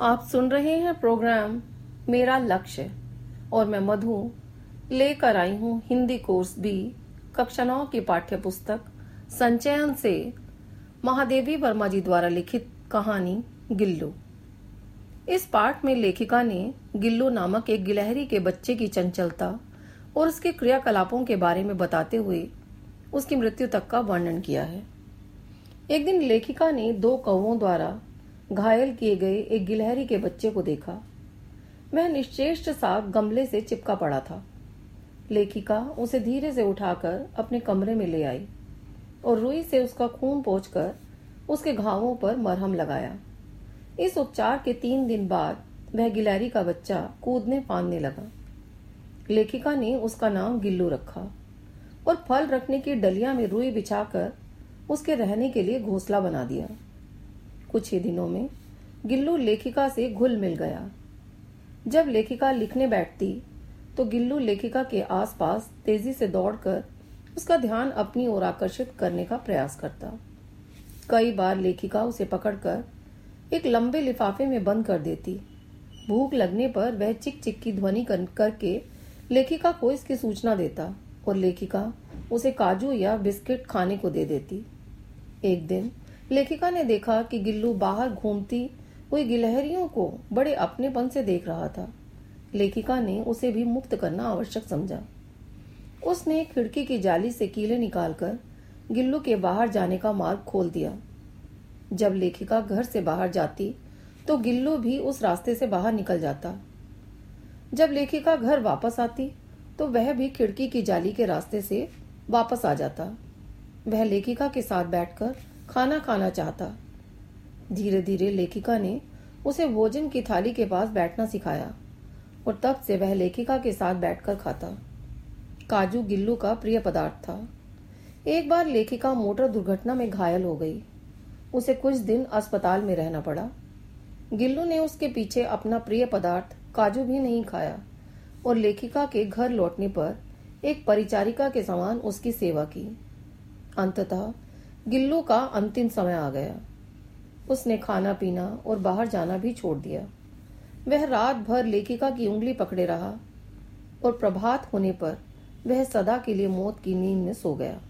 आप सुन रहे हैं प्रोग्राम मेरा लक्ष्य और मैं मधु लेकर आई हूँ हिंदी कोर्स बी, कक्षा नौ की पाठ्य पुस्तक संचयन से महादेवी वर्मा जी द्वारा लिखित कहानी गिल्लू। इस पाठ में लेखिका ने गिल्लू नामक एक गिलहरी के बच्चे की चंचलता और उसके क्रियाकलापों के बारे में बताते हुए उसकी मृत्यु तक का वर्णन किया है। एक दिन लेखिका ने दो कौवों द्वारा घायल किए गए एक गिलहरी के बच्चे को देखा। वह निश्चेष्ट सा गमले से चिपका पड़ा था। लेखिका उसे धीरे से उठाकर अपने कमरे में ले आई और रुई से उसका खून पोंछकर उसके घावों पर मरहम लगाया। इस उपचार के तीन दिन बाद वह गिलहरी का बच्चा कूदने फांदने लगा। लेखिका ने उसका नाम गिल्लू रखा और फल रखने की डलिया में रुई बिछाकर उसके रहने के लिए घोंसला बना दिया। कुछ ही दिनों में गिल्लू लेखिका से घुल मिल गया। जब लेखिका लिखने बैठती तो गिल्लू लेखिका के आसपास तेज़ी से दौड़कर उसका ध्यान अपनी ओर आकर्षित करने का प्रयास करता। कई बार लेखिका उसे पकड़कर एक लंबे लिफाफे में बंद कर देती। भूख लगने पर वह चिक चिक की ध्वनि करके लेखिका को इसकी सूचना देता और लेखिका उसे काजू या बिस्किट खाने को दे देती। एक दिन लेखिका ने देखा कि गिल्लू बाहर घूमती हुई गिलहरियों को बड़े अपनेपन से देख रहा था। लेखिका ने उसे भी मुक्त करना आवश्यक समझा। उसने खिड़की की जाली से कीले निकालकर गिल्लू के बाहर जाने का मार्ग खोल दिया। जब लेखिका घर से बाहर जाती तो गिल्लू भी उस रास्ते से बाहर निकल जाता। जब लेखिका घर वापस आती तो वह भी खिड़की की जाली के रास्ते से वापस आ जाता। वह लेखिका के साथ बैठकर खाना खाना चाहता। धीरे धीरे लेखिका ने उसे भोजन की थाली के पास बैठना सिखाया और तब से वह लेखिका के साथ बैठकर खाता। काजू गिल्लू का प्रिय पदार्थ था। एक बार लेखिका मोटर दुर्घटना में घायल हो गई। उसे कुछ दिन अस्पताल में रहना पड़ा। गिल्लू ने उसके पीछे अपना प्रिय पदार्थ काजू भी नहीं खाया और लेखिका के घर लौटने पर एक परिचारिका के समान उसकी सेवा की। अंततः गिल्लू का अंतिम समय आ गया। उसने खाना पीना और बाहर जाना भी छोड़ दिया। वह रात भर लेखिका की उंगली पकड़े रहा और प्रभात होने पर वह सदा के लिए मौत की नींद में सो गया।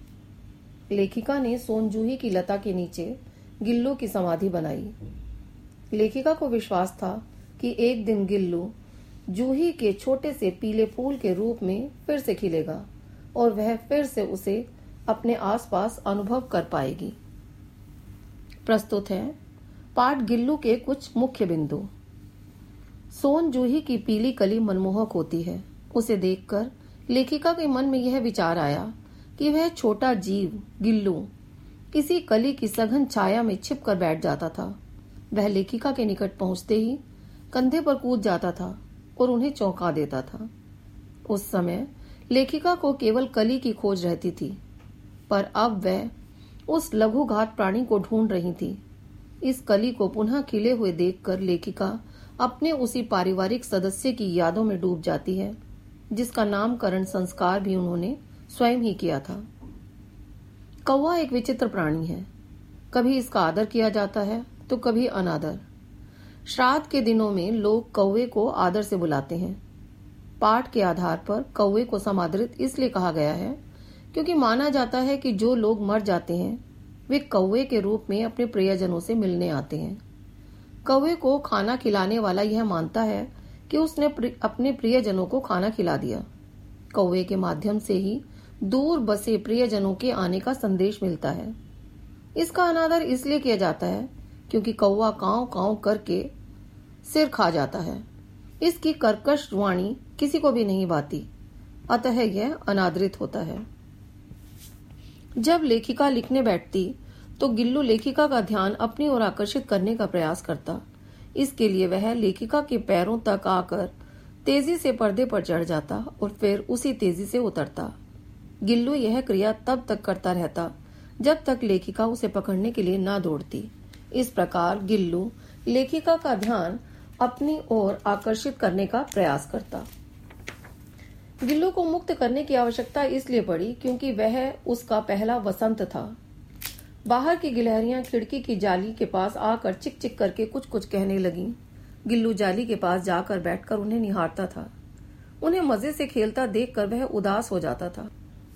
लेखिका ने सोनजूही की लता के नीचे गिल्लू की समाधि बनाई। लेखिका को विश्वास था कि एक दिन गिल्लू जूही के छोटे से पीले फूल के रूप में फिर से खिलेगा और वह फिर से उसे अपने आसपास अनुभव कर पाएगी। प्रस्तुत है, पाठ गिल्लू के कुछ मुख्य बिंदु। सोन जूही की पीली कली मनमोहक होती है। उसे देखकर लेखिका के मन में यह विचार आया कि वह छोटा जीव, गिल्लू, किसी कली की सघन छाया में छिप कर बैठ जाता था। वह लेखिका के निकट पहुँचते ही कंधे पर कूद जाता था और उन्हें चौंका देता था। उस समय लेखिका को केवल कली की खोज रहती थी। पर अब वह उस लघुघात प्राणी को ढूंढ रही थी। इस कली को पुनः खिले हुए देखकर लेखिका अपने उसी पारिवारिक सदस्य की यादों में डूब जाती है, जिसका नामकरण संस्कार भी उन्होंने स्वयं ही किया था। कौवा एक विचित्र प्राणी है। कभी इसका आदर किया जाता है तो कभी अनादर। श्राद्ध के दिनों में लोग कौवे को आदर से बुलाते हैं। पाठ के आधार पर कौवे को समादरित इसलिए कहा गया है क्योंकि माना जाता है कि जो लोग मर जाते हैं, वे कौवे के रूप में अपने प्रियजनों से मिलने आते हैं। कौवे को खाना खिलाने वाला यह मानता है कि उसने अपने प्रियजनों को खाना खिला दिया। कौवे के माध्यम से ही दूर बसे प्रियजनों के आने का संदेश मिलता है। इसका अनादर इसलिए किया जाता है क्योंकि कौवा काव काव करके सिर खा जाता है। इसकी कर्कश वाणी किसी को भी नहीं बाती अतः यह अनादरित होता है। जब लेखिका लिखने बैठती तो गिल्लू लेखिका का ध्यान अपनी ओर आकर्षित करने का प्रयास करता। इसके लिए वह लेखिका के पैरों तक आकर तेज़ी से पर्दे पर चढ़ जाता और फिर उसी तेज़ी से उतरता। गिल्लू यह क्रिया तब तक करता रहता, जब तक लेखिका उसे पकड़ने के लिए न दौड़ती। इस प्रकार गिल्लू लेखिका का ध्यान अपनी ओर आकर्षित करने का प्रयास करता। गिल्लू को मुक्त करने की आवश्यकता इसलिए पड़ी क्योंकि वह उसका पहला वसंत था। बाहर की गिलहरियाँ खिड़की की जाली के पास आकर चिक चिक करके कुछ कुछ कहने लगी। गिल्लू जाली के पास जाकर बैठकर उन्हें निहारता था। उन्हें मज़े से खेलता देखकर वह उदास हो जाता था।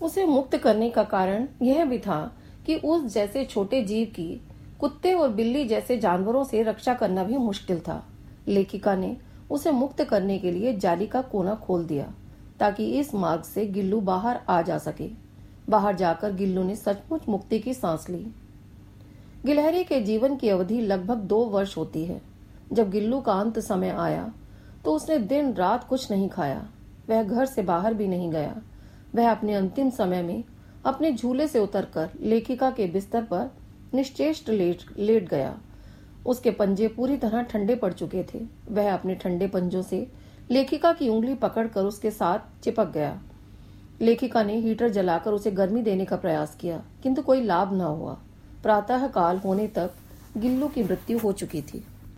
उसे मुक्त करने का कारण यह भी था कि उस जैसे छोटे जीव की कुत्ते और बिल्ली जैसे जानवरों से रक्षा करना भी मुश्किल था। लेखिका ने उसे मुक्त करने के लिए जाली का कोना खोल दिया। ताकि इस मार्ग से गिल्लू बाहर आ जा सके। बाहर जाकर गिल्लू ने सचमुच मुक्ति की सांस ली। गिलहरी के जीवन की अवधि लगभग दो वर्ष होती है। जब गिल्लू का अंत समय आया तो उसने दिन रात कुछ नहीं खाया। वह घर से बाहर भी नहीं गया। वह अपने अंतिम समय में अपने झूले से उतरकर लेखिका के बिस्तर पर निश्चेष्ट लेट लेट गया। उसके पंजे पूरी तरह ठंडे पड़ चुके थे। वह अपने ठंडे पंजों से लेखिका की उंगली पकड़कर उसके साथ चिपक गया। लेखिका ने हीटर जलाकर उसे गर्मी देने का प्रयास किया, किंतु कोई लाभ न हुआ। प्रातः काल होने तक गिल्लू की मृत्यु हो चुकी थी।